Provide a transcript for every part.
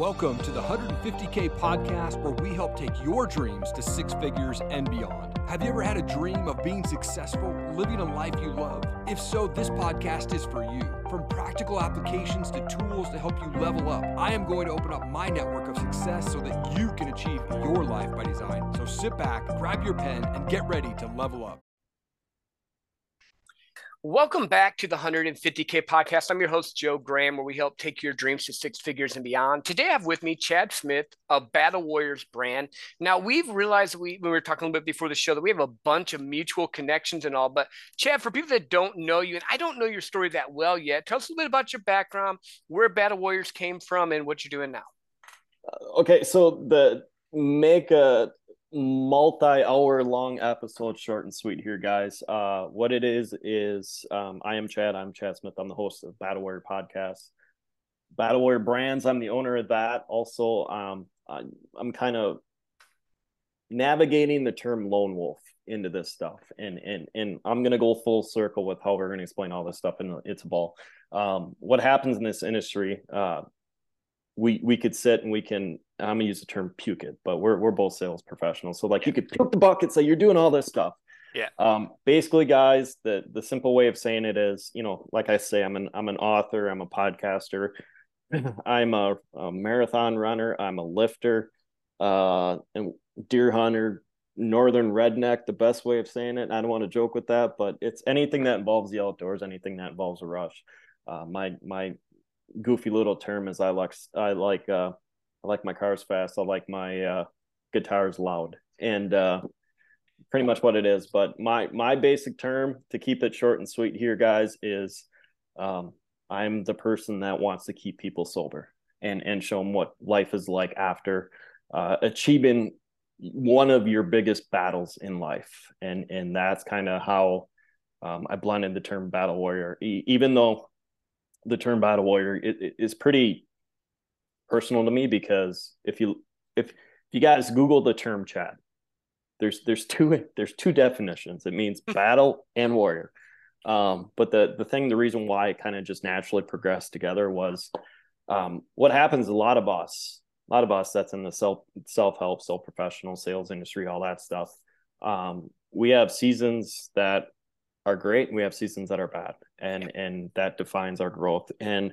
Welcome to the 150K podcast where we help take your dreams to six figures and beyond. Have you ever had a dream of being successful, living a life you love? If so, this podcast is for you. From practical applications to tools to help you level up, I am going to open up my network of success so that you can achieve your life by design. So sit back, grab your pen, and get ready to level up. Welcome back to the 150K podcast. I'm your host, Joe Graham, where we help take your dreams to six figures and beyond. Today, I have with me Chad Smith of Battle Warriors brand. Now, we've realized we, we were talking a little bit before the show that we have a bunch of mutual connections and all. But, Chad, for people that don't know you, and I don't know your story that well yet, tell us a little bit about your background, where Battle Warriors came from, and what you're doing now. Uh, okay, so the make a multi-hour long episode short and sweet here guys. Uh what it is is um i am chad. I'm chad smith. I'm the host of battle warrior podcast. Battle warrior brands i'm the owner of that. Also um I, i'm kind of navigating the term lone wolf into this stuff. And and and i'm going to go full circle with how we're going to explain all this stuff and it's a ball. Um what happens in this industry uh we we could sit and we can I'm gonna use the term puke it, but we're we're both sales professionals. So like you could puke the bucket, say you're doing all this stuff. Yeah. Um, basically, guys, the the simple way of saying it is, you know, like I say, I'm an I'm an author, I'm a podcaster, I'm a, a, marathon runner, I'm a lifter, uh, and deer hunter, northern redneck. The best way of saying it. I don't want to joke with that, but it's anything that involves the outdoors, anything that involves a rush. Uh, my my goofy little term is I like I like uh I like my cars fast. I like my uh guitars loud. And uh pretty much what it is. But my my basic term to keep it short and sweet here, guys, is um I'm the person that wants to keep people sober and and show them what life is like after uh achieving one of your biggest battles in life. And and that's kind of how um, I blended the term battle warrior, e- even though the term battle warrior it, it is pretty personal to me because if you if if you guys google the term chad there's there's two there's two definitions. It means hmm. battle and warrior. Um, but the the thing the reason why it kind of just naturally progressed together was um, what happens a lot of us a lot of us that's in the self self-help self professional sales industry all that stuff. Um, we have seasons that are great and we have seasons that are bad and and that defines our growth. And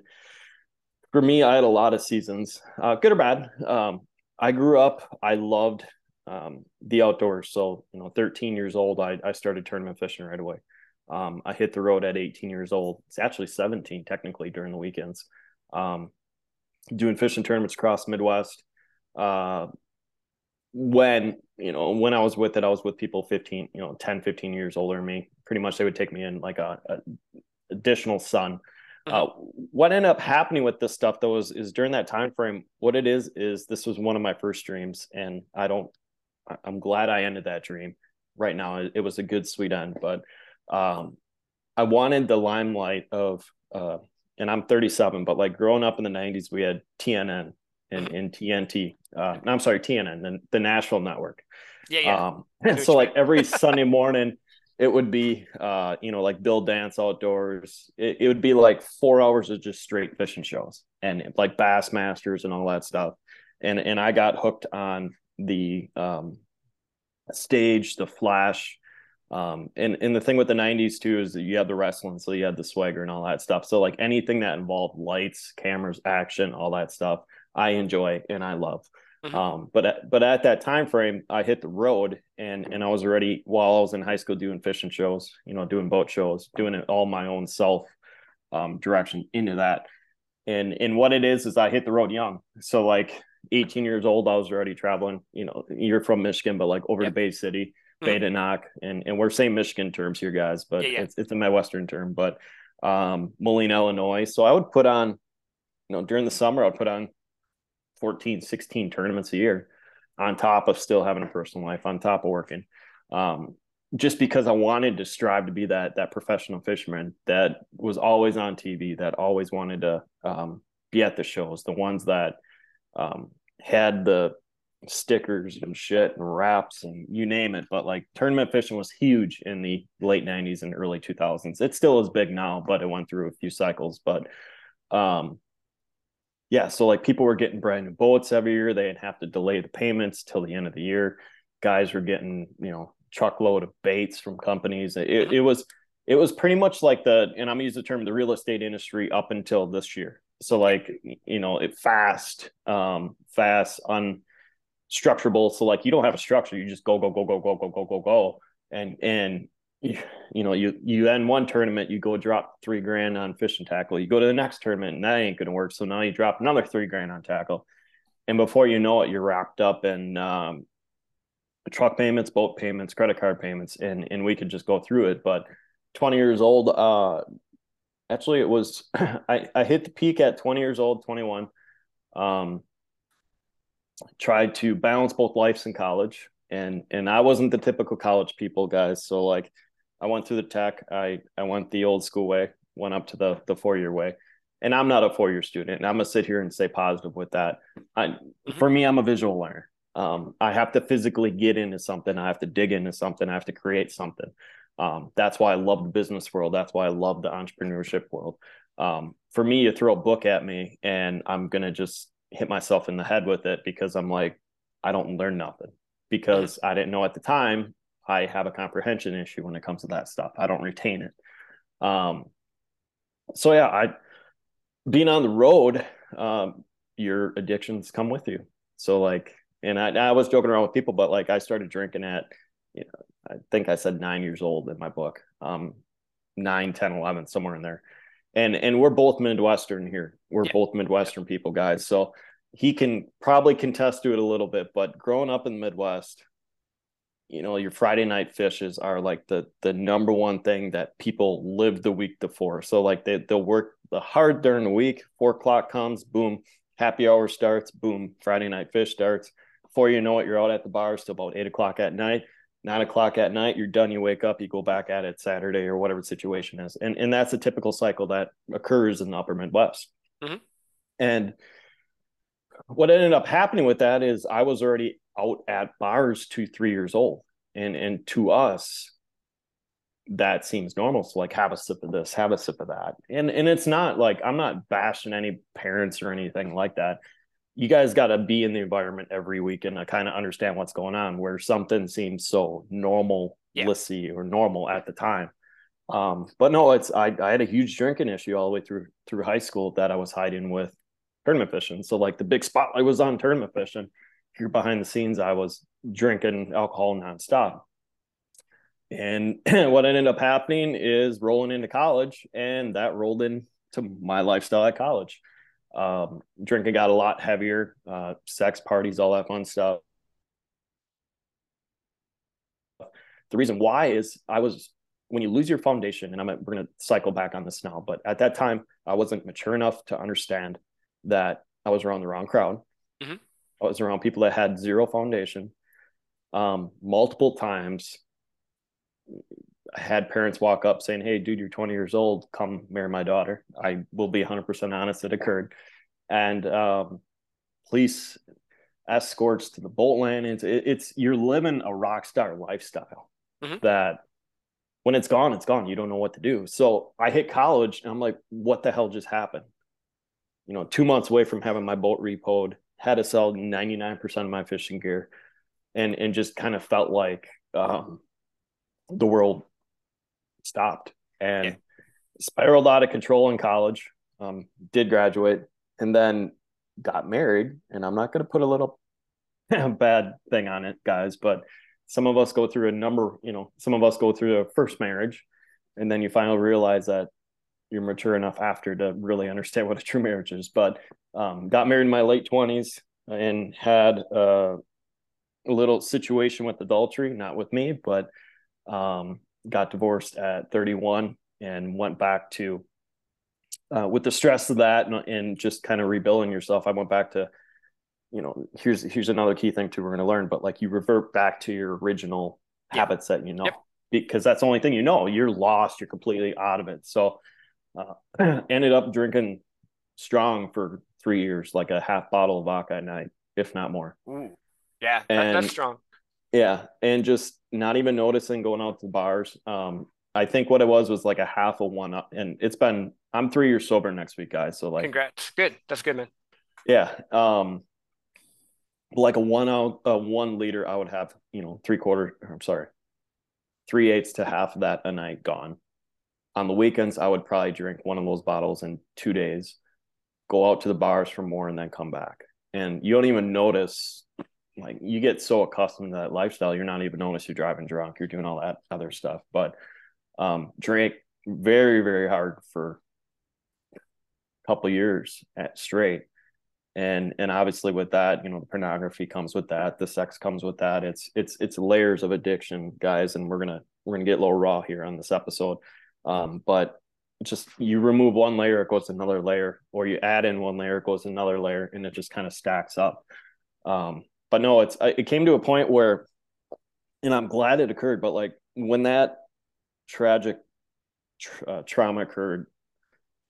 for me i had a lot of seasons uh, good or bad. Um, i grew up i loved um, the outdoors. So you know 13 years old i, I started tournament fishing right away. Um, i hit the road at 18 years old. It's actually 17 technically during the weekends. Um, doing fishing tournaments across midwest uh, when you know when i was with it i was with people 15 you know 10 15 years older than me pretty much they would take me in like a, a additional son uh, mm-hmm. what ended up happening with this stuff though is, is during that time frame what it is is this was one of my first dreams and i don't i'm glad i ended that dream right now it, it was a good sweet end but um, i wanted the limelight of uh, and i'm 37 but like growing up in the 90s we had tnn and in TNT. Uh, no, I'm sorry, TNN, the, the Nashville network. Yeah, yeah. Um, so like every Sunday morning, it would be, uh, you know, like Bill Dance outdoors. It, it would be like four hours of just straight fishing shows and like bass masters and all that stuff. And and I got hooked on the um, stage, the flash. Um, and and the thing with the 90s too is that you had the wrestling, so you had the swagger and all that stuff. So like anything that involved lights, cameras, action, all that stuff I enjoy and I love. Mm-hmm. Um, but but at that time frame, I hit the road and and I was already while I was in high school doing fishing shows, you know, doing boat shows, doing it all my own self um, direction into that. And and what it is is I hit the road young. So like 18 years old, I was already traveling. You know, you're from Michigan, but like over yep. to Bay City, mm-hmm. Bay de Noc, and and we're saying Michigan terms here, guys, but yeah, yeah. it's it's a Midwestern term, but um, Moline, Illinois. So I would put on, you know, during the summer, I'd put on 14, 16 tournaments a year on top of still having a personal life, on top of working. Um, just because I wanted to strive to be that that professional fisherman that was always on TV, that always wanted to um, be at the shows, the ones that um, had the stickers and shit and wraps and you name it. But like tournament fishing was huge in the late '90s and early 2000s. It still is big now, but it went through a few cycles. But um, yeah, so like people were getting brand new bullets every year. They didn't have to delay the payments till the end of the year. Guys were getting, you know, truckload of baits from companies. It, it was it was pretty much like the and I'm using the term the real estate industry up until this year. So like you know, it fast, um, fast, unstructurable. So like you don't have a structure, you just go, go, go, go, go, go, go, go, go. And and you, you know, you you end one tournament, you go drop three grand on fishing tackle. You go to the next tournament, and that ain't gonna work. So now you drop another three grand on tackle. And before you know it, you're wrapped up in um, truck payments, boat payments, credit card payments, and and we could just go through it. But 20 years old, uh, actually, it was I I hit the peak at 20 years old, 21. Um, tried to balance both lives in college, and and I wasn't the typical college people guys. So like, I went through the tech. I I went the old school way, went up to the the four year way. And I'm not a four year student, and I'm gonna sit here and stay positive with that. I, mm-hmm. for me, I'm a visual learner. Um, I have to physically get into something. I have to dig into something. I have to create something. Um, that's why I love the business world. That's why I love the entrepreneurship world. Um, for me, you throw a book at me and I'm going to just hit myself in the head with it because I'm like, I don't learn nothing because I didn't know at the time I have a comprehension issue when it comes to that stuff. I don't retain it. Um, so yeah, I being on the road, um, your addictions come with you. So like and I, I was joking around with people, but like I started drinking at, you know, I think I said nine years old in my book, um, nine, 10, 11, somewhere in there. And, and we're both Midwestern here. We're yeah. both Midwestern people guys. So he can probably contest to it a little bit, but growing up in the Midwest, you know, your Friday night fishes are like the, the number one thing that people live the week before. So like they, they'll work the hard during the week, four o'clock comes, boom, happy hour starts, boom, Friday night fish starts before you know it, you're out at the bars till about eight o'clock at night. Nine o'clock at night, you're done. You wake up, you go back at it Saturday or whatever the situation is, and and that's a typical cycle that occurs in the Upper Midwest. Mm-hmm. And what ended up happening with that is I was already out at bars two, three years old, and and to us, that seems normal. So like have a sip of this, have a sip of that. And and it's not like I'm not bashing any parents or anything like that you guys got to be in the environment every week and kind of understand what's going on where something seems so normal yeah. or normal at the time um, but no it's I, I had a huge drinking issue all the way through through high school that i was hiding with tournament fishing so like the big spotlight was on tournament fishing behind the scenes i was drinking alcohol nonstop and what ended up happening is rolling into college and that rolled into my lifestyle at college um, drinking got a lot heavier, uh, sex parties, all that fun stuff. The reason why is I was when you lose your foundation, and I'm we're going to cycle back on this now, but at that time I wasn't mature enough to understand that I was around the wrong crowd. Mm-hmm. I was around people that had zero foundation. Um, multiple times, I had parents walk up saying, "Hey, dude, you're 20 years old. Come marry my daughter." I will be 100% honest; it occurred, and um, police escorts to the boat landings. It, it's you're living a rock star lifestyle mm-hmm. that when it's gone, it's gone. You don't know what to do. So I hit college, and I'm like, "What the hell just happened?" You know, two months away from having my boat repoed, had to sell 99% of my fishing gear, and and just kind of felt like um, the world stopped and yeah. spiraled out of control in college. Um, did graduate and then got married. And I'm not going to put a little bad thing on it, guys, but some of us go through a number, you know, some of us go through a first marriage and then you finally realize that you're mature enough after to really understand what a true marriage is. But um, got married in my late 20s and had a little situation with adultery, not with me, but um, got divorced at 31 and went back to uh, with the stress of that and, and just kind of rebuilding yourself i went back to you know here's here's another key thing too we're going to learn but like you revert back to your original yep. habits that you know yep. because that's the only thing you know you're lost you're completely out of it so uh, ended up drinking strong for three years like a half bottle of vodka at night if not more Ooh. yeah that, that's strong yeah, and just not even noticing going out to bars. Um, I think what it was was like a half of one up, and it's been. I'm three years sober next week, guys. So like, congrats, good. That's good, man. Yeah. Um, like a one out, uh, one liter, I would have, you know, three quarter, I'm sorry, three eighths to half of that a night gone. On the weekends, I would probably drink one of those bottles in two days, go out to the bars for more, and then come back. And you don't even notice, like, you get so accustomed to that lifestyle, you're not even notice you're driving drunk, you're doing all that other stuff. But um, drink very, very hard for a couple years at straight and and obviously with that you know the pornography comes with that the sex comes with that it's it's it's layers of addiction guys and we're gonna we're gonna get a little raw here on this episode um, but just you remove one layer it goes another layer or you add in one layer it goes another layer and it just kind of stacks up um, but no it's it came to a point where and i'm glad it occurred but like when that tragic uh, trauma occurred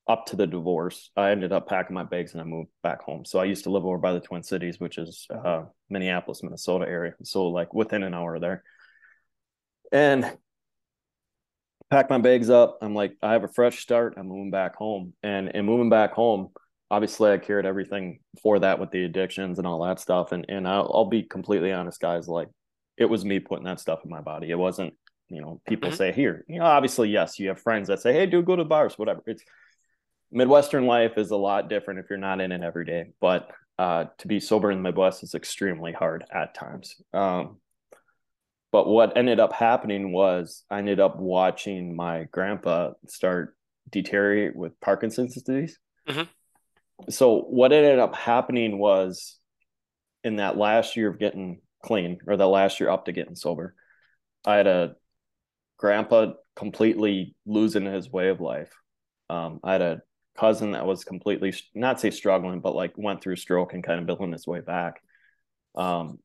up to the divorce, I ended up packing my bags and I moved back home. So I used to live over by the Twin Cities, which is uh, Minneapolis, Minnesota area. So like within an hour there. And pack my bags up. I'm like, I have a fresh start. I'm moving back home. And and moving back home, obviously I carried everything for that with the addictions and all that stuff. And and I'll, I'll be completely honest, guys, like it was me putting that stuff in my body. It wasn't, you know, people mm-hmm. say here, you know, obviously, yes, you have friends that say, Hey, dude, go to bars, whatever. It's Midwestern life is a lot different if you're not in it every day, but uh, to be sober in the Midwest is extremely hard at times. Um, but what ended up happening was I ended up watching my grandpa start deteriorate with Parkinson's disease. Mm-hmm. So what ended up happening was in that last year of getting clean or the last year up to getting sober, I had a grandpa completely losing his way of life. Um, I had a cousin that was completely not say struggling, but like went through stroke and kind of building his way back. Um,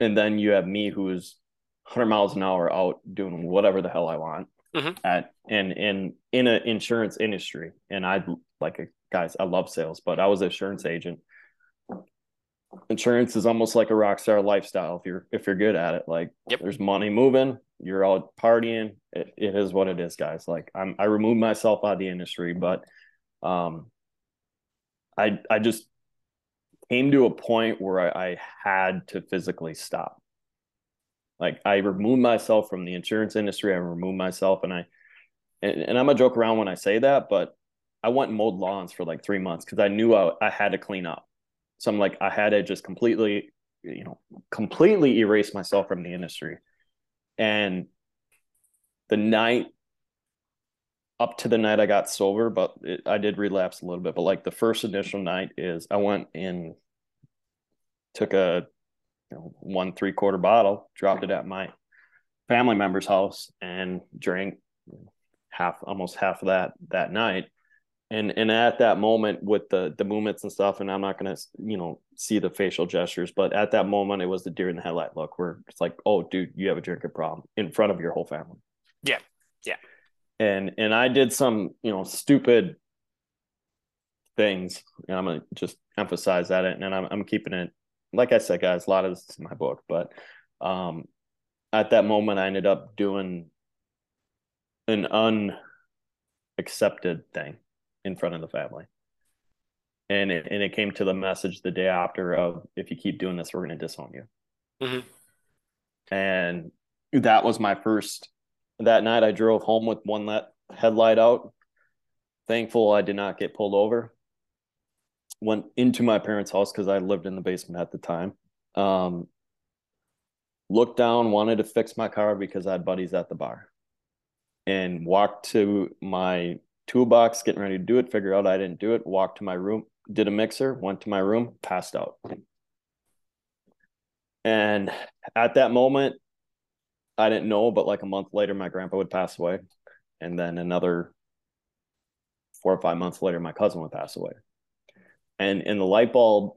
and then you have me who's 100 miles an hour out doing whatever the hell I want mm-hmm. at and in in an insurance industry. And I like guys, I love sales, but I was an insurance agent. Insurance is almost like a rock star lifestyle if you're if you're good at it. Like yep. there's money moving, you're out partying. It, it is what it is, guys. Like I'm, I removed myself out of the industry, but um, I, I just came to a point where I, I had to physically stop. Like I removed myself from the insurance industry. I removed myself, and I, and, and I'm gonna joke around when I say that, but I went and mowed lawns for like three months because I knew I, I had to clean up. So I'm like, I had to just completely, you know, completely erase myself from the industry. And the night up to the night I got sober, but it, I did relapse a little bit. But like the first initial night is I went and took a you know, one three quarter bottle, dropped it at my family member's house, and drank half almost half of that that night. And and at that moment with the the movements and stuff and i'm not to you know see the facial gestures but at that moment it was the deer in the headlight look where it's like oh dude you have a drinking problem in front of your whole family. Yeah. Yeah and and i did some you know stupid things and i'm to just emphasize that and i'm, I'm keeping it like i said guys a lot of this is in my book but um at that moment i ended up doing an unaccepted thing in front of the family. And it, and it came to the message the day after of if you keep doing this, we're going to disown you. Mm-hmm. And that was my first. That night, I drove home with one let headlight out. Thankful I did not get pulled over. Went into my parents' house because I lived in the basement at the time. Um, looked down, wanted to fix my car because I had buddies at the bar, and walked to my toolbox, getting ready to do it, figure out I didn't do it, walked to my room, did a mixer, went to my room, passed out. And at that moment, I didn't know, but like a month later, my grandpa would pass away. And then another four or five months later, my cousin would pass away. And and the light bulb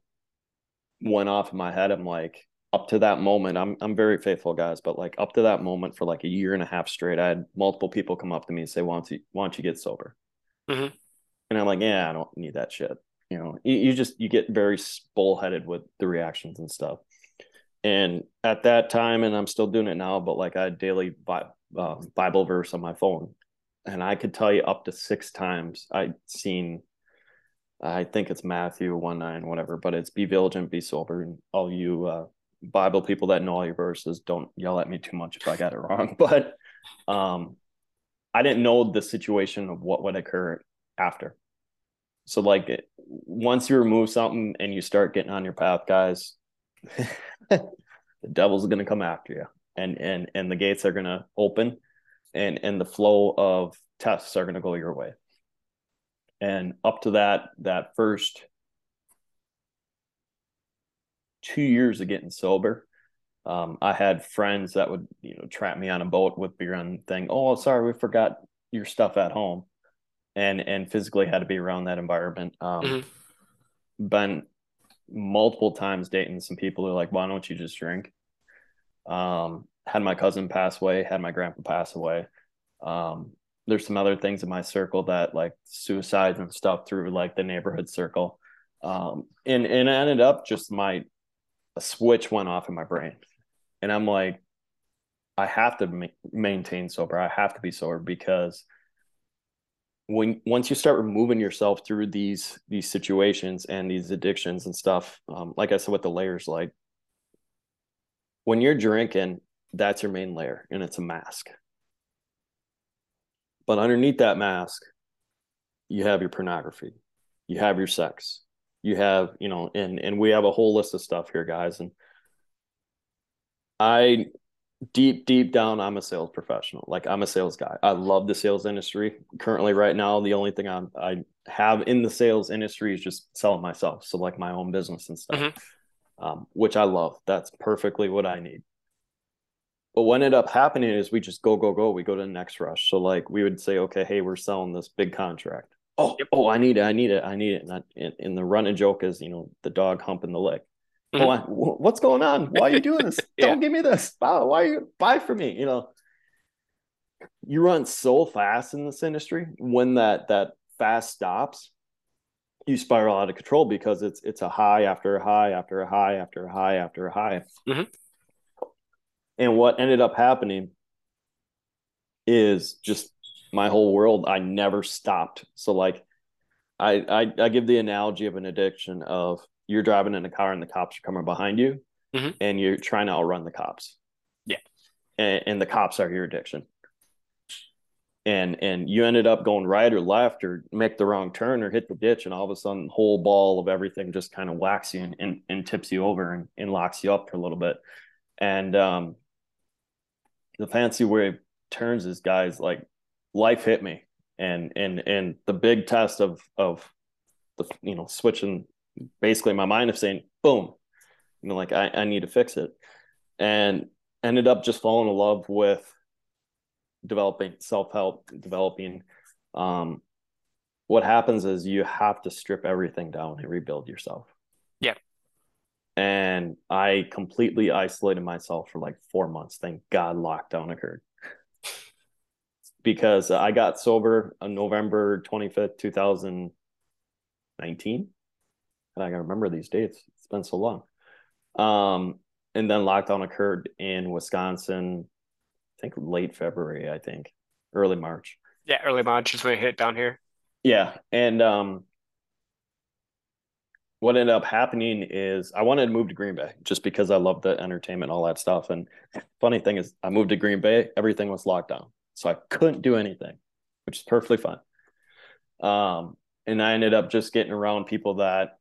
went off in my head. I'm like, up to that moment, I'm I'm very faithful, guys, but like up to that moment for like a year and a half straight, I had multiple people come up to me and say, Why don't you why don't you get sober? Mm-hmm. And I'm like, yeah, I don't need that shit. You know, you, you just you get very bullheaded with the reactions and stuff. And at that time, and I'm still doing it now, but like I daily uh, Bible verse on my phone, and I could tell you up to six times I'd seen I think it's Matthew one nine whatever, but it's be vigilant, be sober, and all you uh, Bible people that know all your verses, don't yell at me too much if I got it wrong. But um, I didn't know the situation of what would occur after. So like once you remove something and you start getting on your path, guys, the devil's going to come after you, and and and the gates are going to open, and and the flow of tests are going to go your way. And up to that that first two years of getting sober, um, I had friends that would, you know, trap me on a boat with beer and thing. Oh, sorry, we forgot your stuff at home, and and physically had to be around that environment. Um, mm-hmm. Been multiple times dating some people who are like, why don't you just drink? Um, had my cousin pass away, had my grandpa pass away. Um, there's some other things in my circle that like suicides and stuff through like the neighborhood circle. Um, and and it ended up just my a switch went off in my brain, and I'm like, I have to ma- maintain sober. I have to be sober because when once you start removing yourself through these these situations and these addictions and stuff, um, like I said with the layers, like when you're drinking, that's your main layer, and it's a mask. But underneath that mask, you have your pornography, you have your sex, you have you know and and we have a whole list of stuff here guys and i deep deep down i'm a sales professional. Like i'm a sales guy. I love the sales industry. Currently right now the only thing I'm, i have in the sales industry is just selling myself. So like my own business and stuff mm-hmm. um, which i love. That's perfectly what i need. But what ended up happening is we just go go go. We go to the next rush. So like we would say okay hey we're selling this big contract. Oh, yep. oh, I need it, I need it, I need it. And, I, and, and the running joke is, you know, the dog humping the leg. Mm-hmm. Oh, what's going on? Why are you doing this? yeah. Don't give me this. Wow, why are you buy for me? You know, you run so fast in this industry. When that that fast stops, you spiral out of control because it's it's a high after a high after a high after a high after a high. Mm-hmm. And what ended up happening is just my whole world i never stopped so like I, I i give the analogy of an addiction of you're driving in a car and the cops are coming behind you mm-hmm. and you're trying to outrun the cops. Yeah. And, and the cops are your addiction. And and you ended up going right or left or make the wrong turn or hit the ditch and all of a sudden whole ball of everything just kind of whacks you and, and, and tips you over and, and locks you up for a little bit. And um the fancy way turns is guys like life hit me. And and and the big test of of the you know switching basically my mind of saying boom you know like I, I need to fix it. And ended up just falling in love with developing self-help developing um what happens is you have to strip everything down and rebuild yourself. Yeah. And i completely isolated myself for like four months. Thank god lockdown occurred. Because I got sober on November 25th, 2019. And I can remember these dates. It's been so long. Um, and then lockdown occurred in Wisconsin, I think late February, I think, early March. Yeah, early March is when it hit down here. Yeah. And um, what ended up happening is I wanted to move to Green Bay just because I love the entertainment, all that stuff. And funny thing is, I moved to Green Bay, everything was locked down. So I couldn't do anything, which is perfectly fine. Um, and I ended up just getting around people that,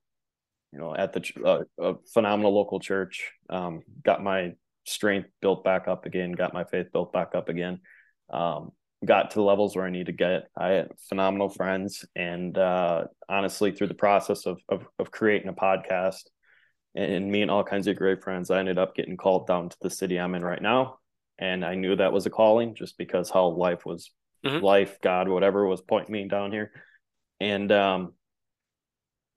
you know, at the uh, a phenomenal local church, um, got my strength built back up again, got my faith built back up again. Um, got to the levels where I need to get. I had phenomenal friends, and uh, honestly, through the process of, of, of creating a podcast and, and meeting all kinds of great friends, I ended up getting called down to the city I'm in right now, and I knew that was a calling just because how life was mm-hmm. life, God, whatever was pointing me down here. And um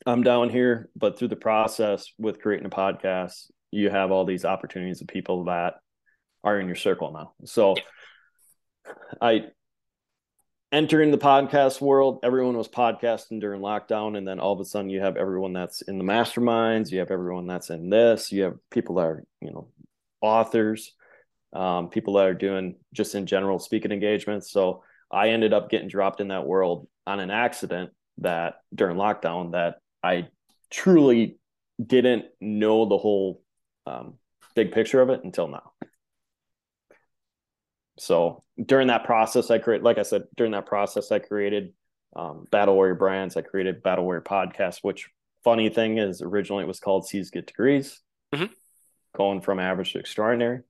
I'm down here, but through the process with creating a podcast, you have all these opportunities of people that are in your circle now. So I enter in the podcast world. Everyone was podcasting during lockdown, and then all of a sudden you have everyone that's in the masterminds, you have everyone that's in this, you have people that are, you know, authors um, people that are doing just in general speaking engagements. So I ended up getting dropped in that world on an accident that during lockdown that I truly didn't know the whole um, big picture of it until now. So during that process, I create, like I said, during that process, I created um, Battle Warrior brands. I created Battle Warrior podcast, which funny thing is originally it was called C's Get Degrees, mm-hmm. going from average to extraordinary.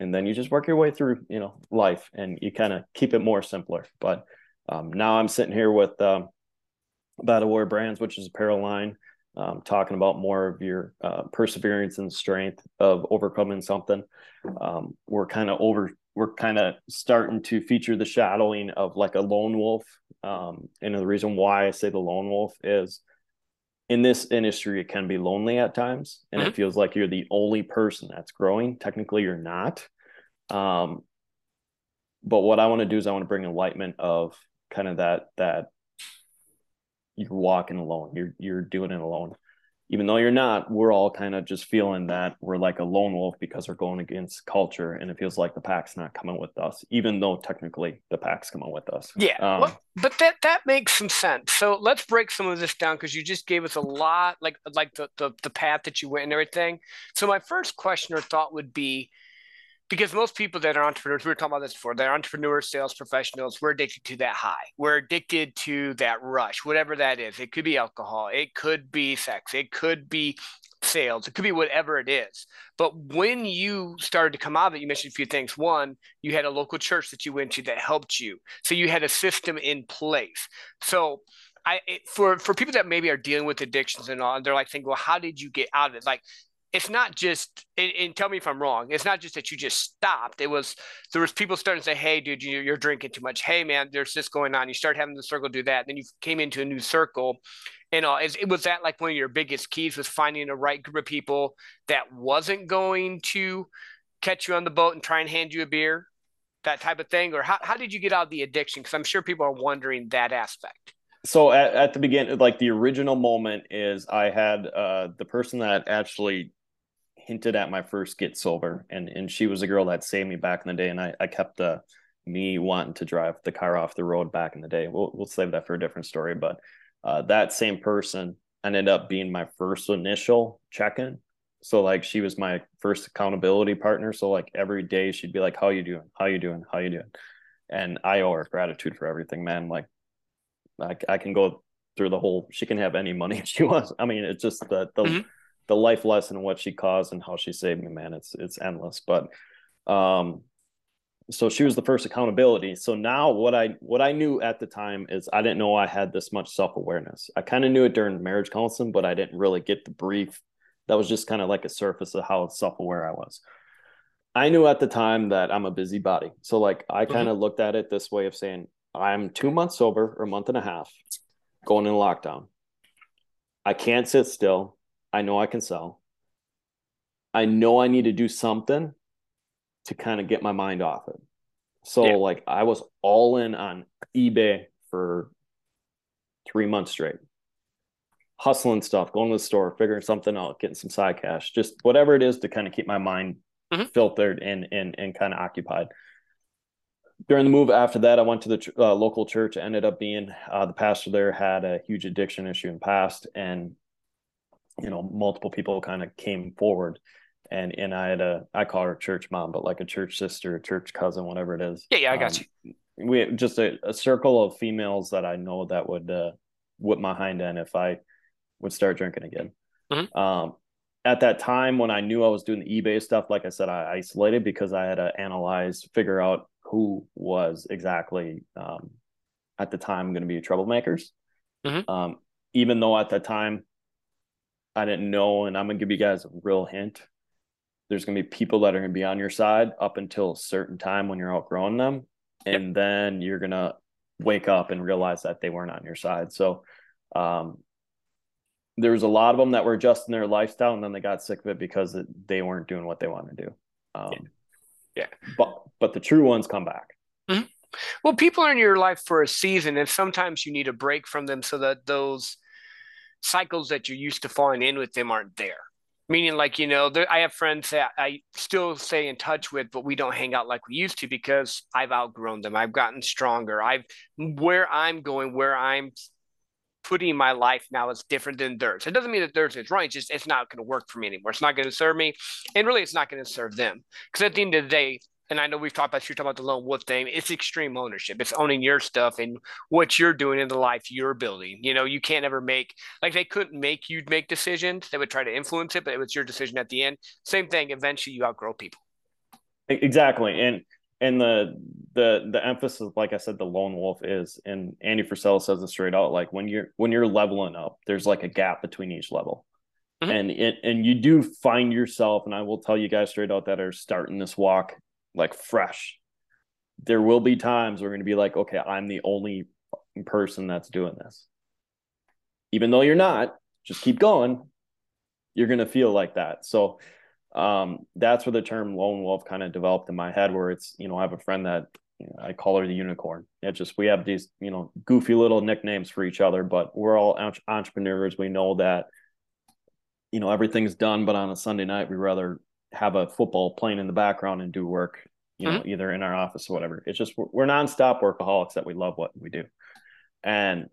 And then you just work your way through, you know, life and you kind of keep it more simpler. But um, now I'm sitting here with um, Battle Warrior Brands, which is apparel line, um, talking about more of your uh, perseverance and strength of overcoming something. Um, we're kind of over, we're kind of starting to feature the shadowing of like a lone wolf. Um, and the reason why I say the lone wolf is in this industry, it can be lonely at times, and mm-hmm. it feels like you're the only person that's growing. Technically, you're not. Um, but what I want to do is I want to bring enlightenment of kind of that that you're walking alone. You're you're doing it alone. Even though you're not, we're all kind of just feeling that we're like a lone wolf because we're going against culture and it feels like the pack's not coming with us, even though technically the pack's coming with us. Yeah. Um, well, but that that makes some sense. So let's break some of this down because you just gave us a lot like like the, the the path that you went and everything. So my first question or thought would be because most people that are entrepreneurs, we were talking about this before, they're entrepreneurs, sales professionals, we're addicted to that high. We're addicted to that rush, whatever that is. It could be alcohol, it could be sex, it could be sales, it could be whatever it is. But when you started to come out of it, you mentioned a few things. One, you had a local church that you went to that helped you. So you had a system in place. So I, for for people that maybe are dealing with addictions and all, and they're like thinking, well, how did you get out of it? Like it's not just and, and, tell me if i'm wrong it's not just that you just stopped. It was there was people starting to say hey dude you, you're drinking too much. Hey man there's this going on. You start having the circle do that then you came into a new circle. And uh, it was that like one of your biggest keys was finding a right group of people that wasn't going to catch you on the boat and try and hand you a beer that type of thing? Or how, how did you get out of the addiction? Because i'm sure people are wondering that aspect. So at, at the beginning like the original moment is i had uh the person that actually hinted at my first get sober, and and she was a girl that saved me back in the day, and I I kept uh, me wanting to drive the car off the road back in the day. We'll we'll save that for a different story, but uh, that same person ended up being my first initial check-in. So like she was my first accountability partner. So like every day she'd be like, "How you doing? How you doing? How you doing?" And I owe her gratitude for everything, man. Like I, I can go through the whole. She can have any money she wants. I mean, it's just the the mm-hmm the life lesson what she caused and how she saved me, man, it's it's endless. But um so she was the first accountability. So now what I what I knew at the time is I didn't know I had this much self-awareness. I kind of knew it during marriage counseling, but I didn't really get the brief. That was just kind of like a surface of how self-aware I was. I knew at the time that I'm a busybody. So like I kind of mm-hmm. looked at it this way of saying I'm two months sober or a month and a half going in lockdown. I can't sit still. I know I can sell. I know I need to do something to kind of get my mind off it. So yeah. like I was all in on eBay for three months straight. Hustling stuff, going to the store, figuring something out, getting some side cash, just whatever it is to kind of keep my mind mm-hmm. filtered and and and kind of occupied. During the move after that, I went to the uh, local church. ended up being uh, the pastor there had a huge addiction issue in past, and you know, multiple people kind of came forward and and I had a I call her church mom, but like a church sister, a church cousin, whatever it is. Yeah, yeah, I got um, you. We just a, a, circle of females that I know that would uh, whip my hind end if I would start drinking again. Mm-hmm. Um, at that time when I knew I was doing the eBay stuff, like I said, I isolated because I had to analyze, figure out who was exactly um, at the time going to be troublemakers. Mm-hmm. Um, even though at the time I didn't know, and I'm gonna give you guys a real hint. There's gonna be people that are gonna be on your side up until a certain time when you're outgrowing them, and yep. then you're gonna wake up and realize that they weren't on your side. So, um, there was a lot of them that were adjusting their lifestyle, and then they got sick of it because it, they weren't doing what they wanted to do. Um, yeah. yeah. but but the true ones come back. Mm-hmm. Well, people are in your life for a season, and sometimes you need a break from them so that those cycles that you're used to falling in with them aren't there. Meaning, like, you know, there, I have friends that I still stay in touch with, but we don't hang out like we used to because I've outgrown them. I've gotten stronger. I've where I'm going, where I'm putting my life now is different than theirs. It doesn't mean that theirs is wrong. It's just it's not going to work for me anymore. It's not going to serve me, and really, it's not going to serve them. Because at the end of the day, and I know we've talked about you talking about the lone wolf thing. It's extreme ownership. It's owning your stuff and what you're doing in the life you're building. You know, you can't ever make like they couldn't make you make decisions. They would try to influence it, but it was your decision at the end. Same thing. Eventually, you outgrow people. Exactly, and and the the the emphasis, like I said, the lone wolf is, and Andy Frisella says it straight out. Like when you're when you're leveling up, there's like a gap between each level. Mm-hmm. And it and you do find yourself, and I will tell you guys straight out that are starting this walk like fresh. There will be times we're going to be like, okay, I'm the only person that's doing this. Even though you're not, just keep going. You're going to feel like that. So um, that's where the term lone wolf kind of developed in my head, where it's, you know, I have a friend that you know, I call her the unicorn. It just, we have these, you know, goofy little nicknames for each other, but we're all entrepreneurs. We know that, you know, everything's done, but on a Sunday night, we rather have a football playing in the background and do work, you know, mm-hmm. either in our office or whatever. It's just we're, we're nonstop workaholics that we love what we do, and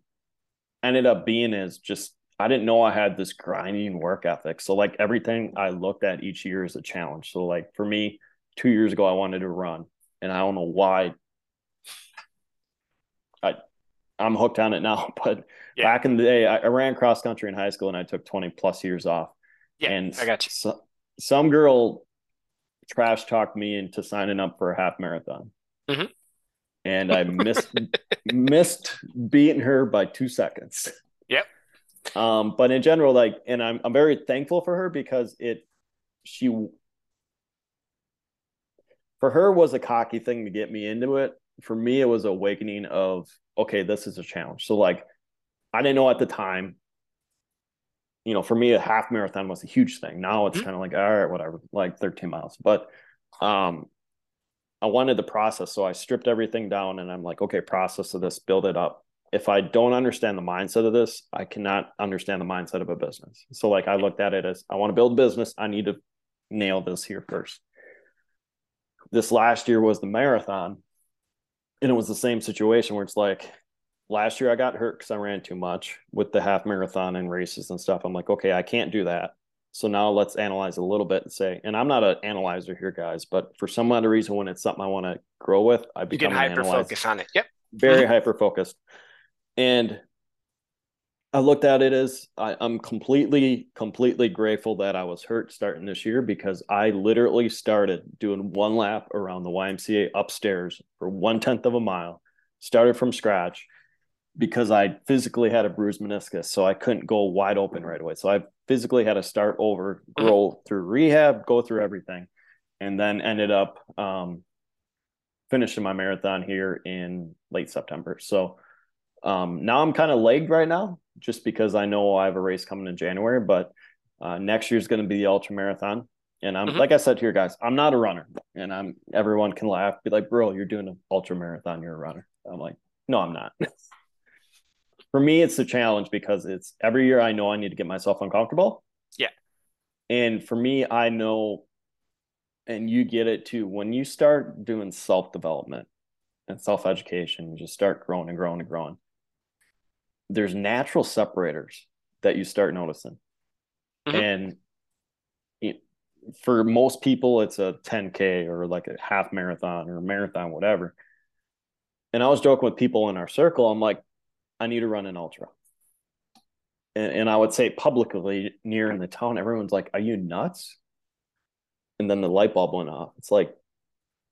ended up being is just I didn't know I had this grinding work ethic. So like everything I looked at each year is a challenge. So like for me, two years ago I wanted to run, and I don't know why. I I'm hooked on it now, but yeah. back in the day, I, I, ran cross country in high school and I took 20 plus years off. Yeah, and I got you. So, some girl trash talked me into signing up for a half marathon. Mm-hmm. And I missed missed beating her by two seconds. Yep. Um, but in general, like, and I'm I'm very thankful for her because it she for her was a cocky thing to get me into it. For me, it was awakening of okay, this is a challenge. So like I didn't know at the time you know, for me, a half marathon was a huge thing. Now it's mm-hmm. kind of like, all right, whatever, like 13 miles. But um, I wanted the process. So I stripped everything down and I'm like, okay, process of this, build it up. If I don't understand the mindset of this, I cannot understand the mindset of a business. So, like, I looked at it as I want to build a business. I need to nail this here first. This last year was the marathon. And it was the same situation where it's like, last year I got hurt because I ran too much with the half marathon and races and stuff. I'm like, okay, I can't do that. So now let's analyze a little bit and say, and I'm not an analyzer here, guys, but for some other reason, when it's something I want to grow with, I become you hyper focused on it. Yep. Very mm-hmm. hyper focused. And I looked at it as I, I'm completely, completely grateful that I was hurt starting this year because I literally started doing one lap around the YMCA upstairs for one tenth of a mile, started from scratch because I physically had a bruised meniscus, so I couldn't go wide open right away. So I physically had to start over, mm-hmm. grow through rehab, go through everything, and then ended up um, finishing my marathon here in late September. So um, now I'm kind of lagged right now, just because I know I have a race coming in January. But uh, next year is going to be the ultra marathon, and I'm mm-hmm. like I said here, guys, I'm not a runner, and I'm everyone can laugh, be like, bro, you're doing an ultra marathon, you're a runner. I'm like, no, I'm not. for me, it's a challenge because it's every year I know I need to get myself uncomfortable. Yeah. And for me, I know, and you get it too, when you start doing self development and self education, you just start growing and growing and growing. There's natural separators that you start noticing. Mm-hmm. And it, for most people, it's a 10K or like a half marathon or a marathon, whatever. And I was joking with people in our circle. I'm like, I need to run an ultra. And, and I would say publicly near in the town, everyone's like, Are you nuts? And then the light bulb went off. It's like,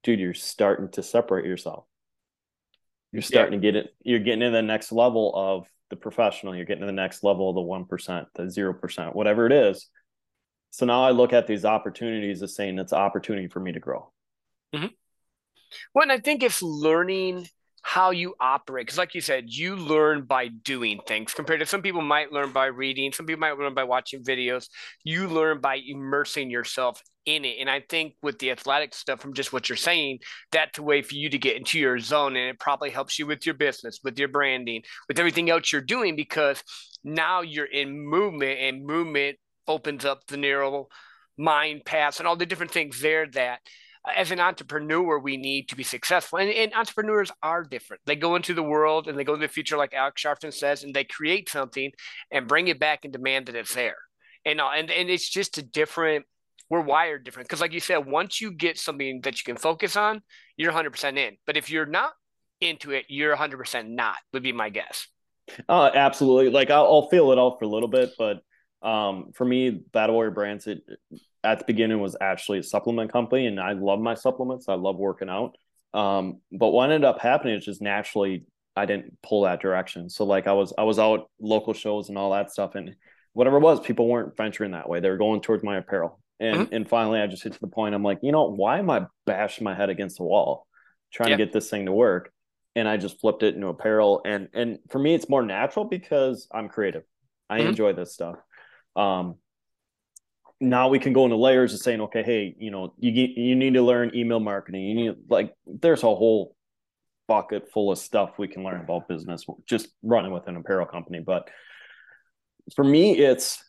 dude, you're starting to separate yourself. You're starting yeah. to get it, you're getting to the next level of the professional, you're getting to the next level of the 1%, the 0%, whatever it is. So now I look at these opportunities as saying it's an opportunity for me to grow. Mm-hmm. Well, and I think if learning how you operate because like you said you learn by doing things compared to some people might learn by reading some people might learn by watching videos. You learn by immersing yourself in it and i think with the athletic stuff from just what you're saying that's a way for you to get into your zone and it probably helps you with your business with your branding with everything else you're doing because now you're in movement and movement opens up the neural mind paths and all the different things there that as an entrepreneur, we need to be successful. And, and, entrepreneurs are different. They go into the world and they go to the future, like Alex Charfen says, and they create something and bring it back and demand that it's there. And, uh, and, and it's just a different, we're wired different. Because, like you said, once you get something that you can focus on, you're 100% in. But if you're not into it, you're 100% not, would be my guess. Uh, absolutely. Like I'll, I'll feel it out for a little bit, but um, for me, Battle Warrior Brands, it at the beginning was actually a supplement company, and I love my supplements. I love working out. Um, but what ended up happening is just naturally I didn't pull that direction. So like I was I was out local shows and all that stuff, and whatever it was, people weren't venturing that way. They were going towards my apparel. And mm-hmm. and finally I just hit to the point. I'm like, you know, why am I bashing my head against the wall trying yeah. to get this thing to work? And I just flipped it into apparel. And and for me, it's more natural because I'm creative. I mm-hmm. enjoy this stuff. Um, now we can go into layers of saying, okay, hey, you know, you you need to learn email marketing. You need like there's a whole bucket full of stuff we can learn about business just running with an apparel company. But for me, it's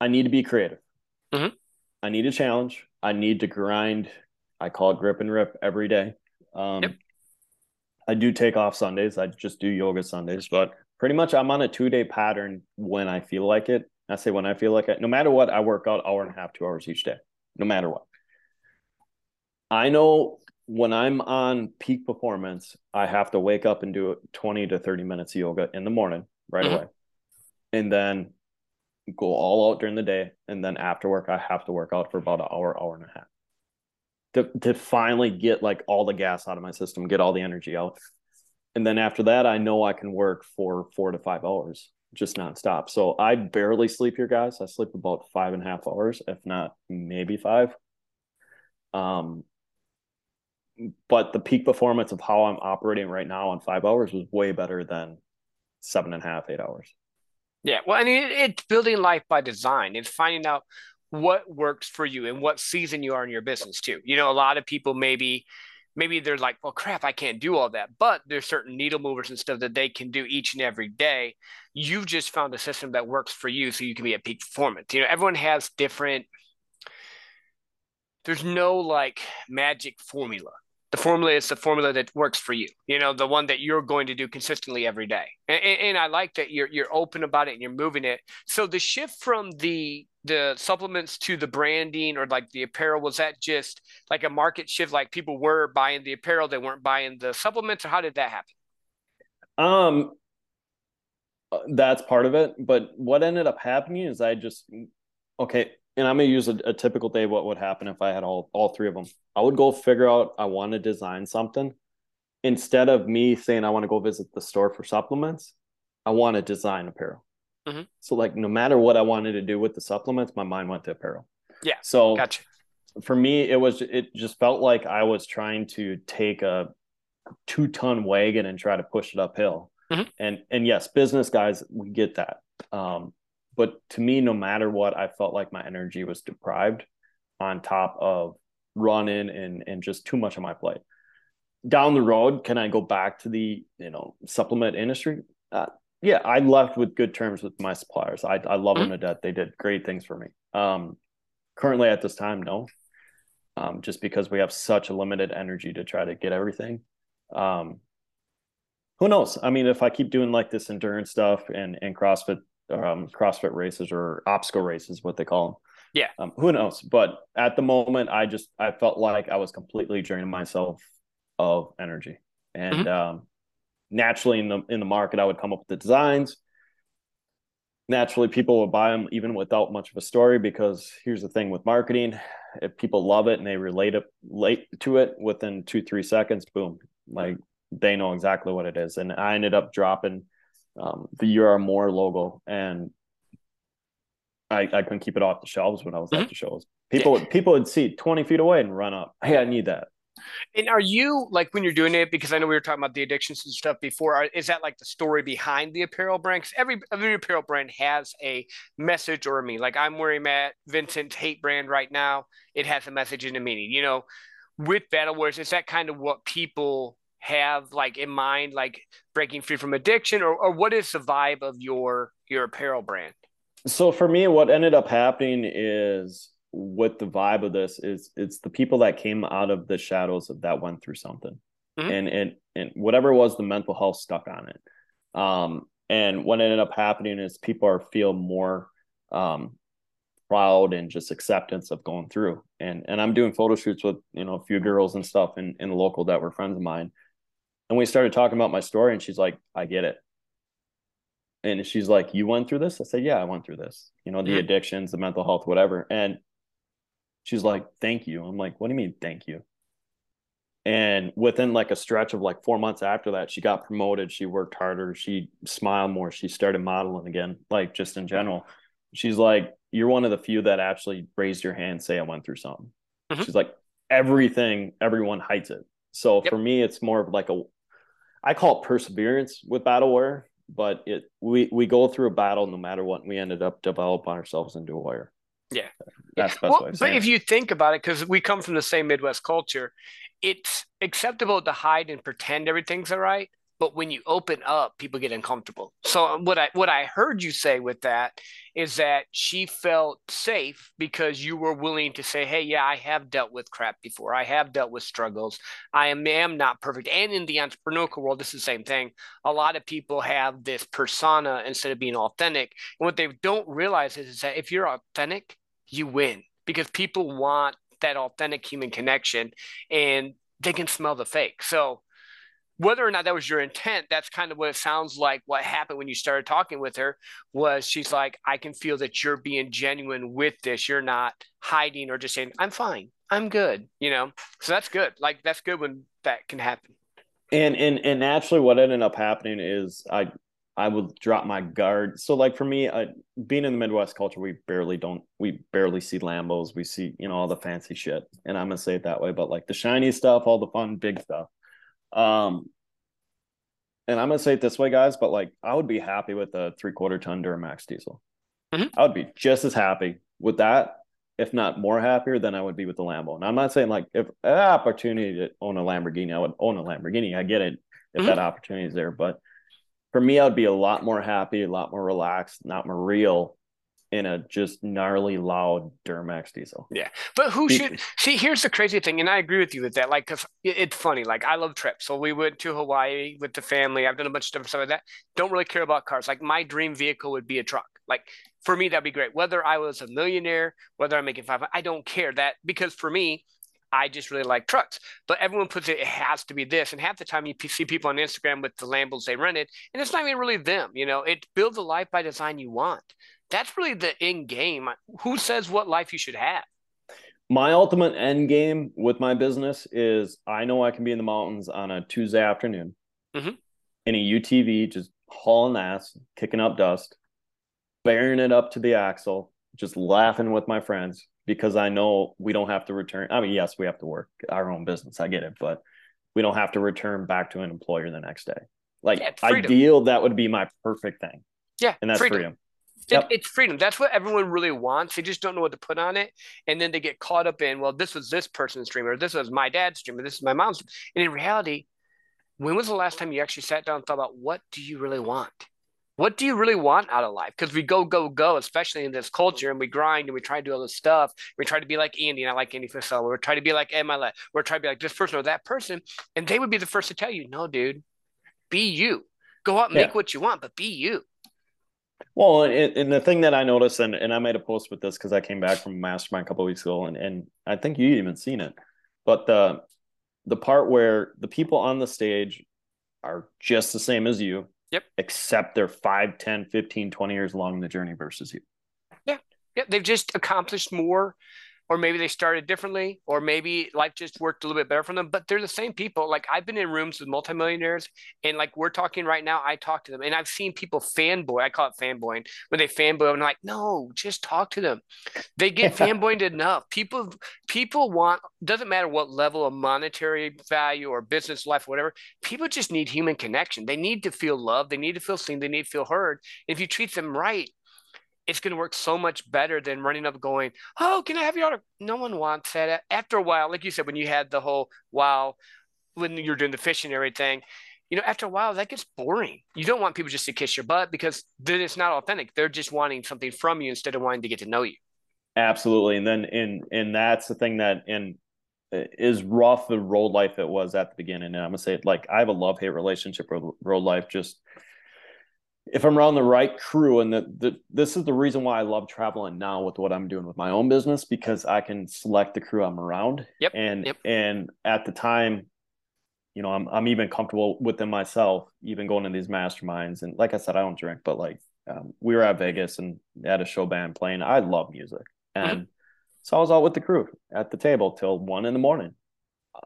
I need to be creative. Mm-hmm. I need a challenge. I need to grind. I call it grip and rip every day. Um, yep. I do take off Sundays. I just do yoga Sundays, but pretty much I'm on a two day pattern when I feel like it. I say when I feel like it, no matter what, I work out hour and a half, two hours each day, no matter what. I know when I'm on peak performance, I have to wake up and do 20 to 30 minutes of yoga in the morning right mm-hmm. away. And then go all out during the day. And then after work, I have to work out for about an hour, hour and a half to, to finally get like all the gas out of my system, get all the energy out. And then after that, I know I can work for four to five hours just nonstop. So I barely sleep here, guys. I sleep about five and a half hours, if not maybe five. Um, but the peak performance of how I'm operating right now on five hours was way better than seven and a half, eight hours. Yeah, well, I mean, it's building life by design. It's finding out what works for you and what season you are in your business too. You know, a lot of people maybe maybe they're like, well, crap, I can't do all that. But there's certain needle movers and stuff that they can do each and every day. You've just found a system that works for you so you can be at peak performance. You know, everyone has different, there's no like magic formula. The formula is the formula that works for you, you know, the one that you're going to do consistently every day. And, and, and I like that you're, you're open about it and you're moving it. So the shift from the the supplements to the branding or like the apparel was that just like a market shift? Like people were buying the apparel they weren't buying the supplements or how did that happen? Um uh, that's part of it but what ended up happening is i just okay and i'm gonna use a, a typical day what would happen if i had all all three of them i would go figure out i want to design something. Instead of me saying i want to go visit the store for supplements i want to design apparel Mm-hmm. So like no matter what I wanted to do with the supplements, my mind went to apparel. Yeah. So gotcha. for me, it was it just felt like I was trying to take a two ton wagon and try to push it uphill. Mm-hmm. And and yes, business guys, we get that. Um, but to me, no matter what, I felt like my energy was deprived on top of running and and just too much on my plate. Down the road, can I go back to the you know supplement industry? Uh, yeah, I left with good terms with my suppliers. I, I love mm-hmm. them to death. They did great things for me. Um, currently at this time, no, um, just because we have such a limited energy to try to get everything. Um, who knows? I mean, if I keep doing like this endurance stuff and and CrossFit, um, CrossFit races or obstacle races, what they call them. Yeah. Um, who knows? But at the moment, I just I felt like I was completely draining myself of energy, and mm-hmm. um, naturally in the in the market i would come up with the designs naturally people would buy them even without much of a story because here's the thing with marketing if people love it and they relate it late to it within two three seconds boom like they know exactly what it is and i ended up dropping um, the you are more logo and I, I couldn't keep it off the shelves when I was mm-hmm. at the shows. People would people would see 20 feet away and run up. Hey, I need that. And are you like when you're doing it? Because I know we were talking about the addictions and stuff before. Are, is that like the story behind the apparel brand? Because every every apparel brand has a message or a meaning. Like I'm wearing Matt Vincent's hate brand right now. It has a message and a meaning. You know, with Battle Warriors, is that kind of what people have like in mind, like breaking free from addiction, or or what is the vibe of your your apparel brand? So for me, what ended up happening is with the vibe of this is it's the people that came out of the shadows of that went through something. Mm-hmm. and and and whatever was the mental health stuck on it. Um and what ended up happening is people are feel more um proud and just acceptance of going through. And and i'm doing photo shoots with you know a few girls and stuff in in the local that were friends of mine. And we started talking about my story and she's like i get it. And she's like you went through this? I said yeah i went through this. You know the mm-hmm. addictions the mental health whatever. And she's like thank you. I'm like what do you mean thank you? And within like a stretch of like four months after that she got promoted. She worked harder. She smiled more. She started modeling again like just in general. She's like you're one of the few that actually raised your hand say i went through something. Mm-hmm. she's like everything everyone hides it. So yep. for me it's more of like a i call it perseverance with battle warrior but it we we go through a battle no matter what we ended up developing ourselves into a warrior yeah. That's yeah. well, But if you think about it, because we come from the same Midwest culture, it's acceptable to hide and pretend everything's all right. But when you open up, people get uncomfortable. So um, what I what I heard you say with that is that she felt safe because you were willing to say, "Hey, yeah, I have dealt with crap before. I have dealt with struggles. I am, am not perfect." And in the entrepreneurial world, this is the same thing. A lot of people have this persona instead of being authentic. And what they don't realize is, is that if you're authentic, you win because people want that authentic human connection and they can smell the fake. So whether or not that was your intent, that's kind of what it sounds like. What happened when you started talking with her was she's like, I can feel that you're being genuine with this. You're not hiding or just saying, I'm fine. I'm good. You know, so that's good. Like that's good when that can happen. And and and naturally, what ended up happening is I I would drop my guard. So like for me, uh, being in the Midwest culture, we barely don't, we barely see Lambos. We see, you know, all the fancy shit. And I'm gonna say it that way, but like the shiny stuff, all the fun, big stuff. Um, and I'm gonna say it this way, guys, but like I would be happy with a three quarter ton Duramax diesel. Mm-hmm. I would be just as happy with that, if not more happier than I would be with the Lambo. And I'm not saying like if an opportunity to own a Lamborghini, I would own a Lamborghini. I get it if mm-hmm. that opportunity is there, but for me, I'd be a lot more happy, a lot more relaxed, not more real in a just gnarly loud Duramax diesel. Yeah. But who should see here's the crazy thing, and I agree with you with that. Like, cause it's funny. Like, I love trips. So we went to Hawaii with the family. I've done a bunch of different stuff like that. Don't really care about cars. Like my dream vehicle would be a truck. Like for me, that'd be great. Whether I was a millionaire, whether I'm making five, I don't care that because for me, I just really like trucks. But everyone puts it, it has to be this. And half the time you see people on Instagram with the Lambos they rented, and it's not even really them. You know, it builds a life by design you want. That's really the end game. Who says what life you should have? My ultimate end game with my business is I know I can be in the mountains on a Tuesday afternoon mm-hmm. in a UTV, just hauling ass, kicking up dust, bearing it up to the axle, just laughing with my friends, because I know we don't have to return. I mean, yes, we have to work our own business. I get it, but we don't have to return back to an employer the next day. Like yeah, ideal, that would be my perfect thing. Yeah, and that's freedom. freedom. Yep. It, it's freedom. That's what everyone really wants. They just don't know what to put on it, and then they get caught up in, well, this was this person's dream, or this was my dad's dream, or this is my mom's. And in reality, when was the last time you actually sat down and thought about what do you really want? What do you really want out of life? Because we go, go, go, especially in this culture, and we grind and we try to do all this stuff. We try to be like Andy, and I like Andy Frisella. We're trying to be like MLA. We're trying to be like this person or that person. And they would be the first to tell you, no, dude, be you. Go out and yeah. make what you want, but be you. Well, and, and, the thing that I noticed, and, and I made a post with this because I came back from a mastermind a couple weeks ago, and, and I think you even seen it. But the the part where the people on the stage are just the same as you Yep. Except they're 5, 10, 15, 20 years along the journey versus you. Yeah. Yeah. They've just accomplished more or maybe they started differently, or maybe life just worked a little bit better for them. But they're the same people. Like I've been in rooms with multimillionaires, and like we're talking right now, I talk to them, and I've seen people fanboy. I call it fanboying when they fanboy. I'm like, no, just talk to them. They get fanboyed enough. People, people want. Doesn't matter what level of monetary value or business life, or whatever. People just need human connection. They need to feel loved. They need to feel seen. They need to feel heard. If you treat them right, it's going to work so much better than running up going, oh, can I have your autograph? No one wants that. After a while, like you said, when you had the whole wow, when you're doing the fishing and everything, you know, after a while that gets boring. You don't want people just to kiss your butt because then it's not authentic. They're just wanting something from you instead of wanting to get to know you. Absolutely. And then and and that's the thing that and uh, is rough the road life it was at the beginning. And I'm gonna say like I have a love hate relationship with road life. Just if I'm around the right crew, and the, the this is the reason why I love traveling now with what I'm doing with my own business because I can select the crew I'm around. Yep. And yep. and at the time, you know, I'm I'm even comfortable within myself, even going to these masterminds. And like I said, I don't drink, but like um, we were at Vegas and had a show band playing. I love music, mm-hmm. and mm-hmm. so I was out with the crew at the table till one in the morning.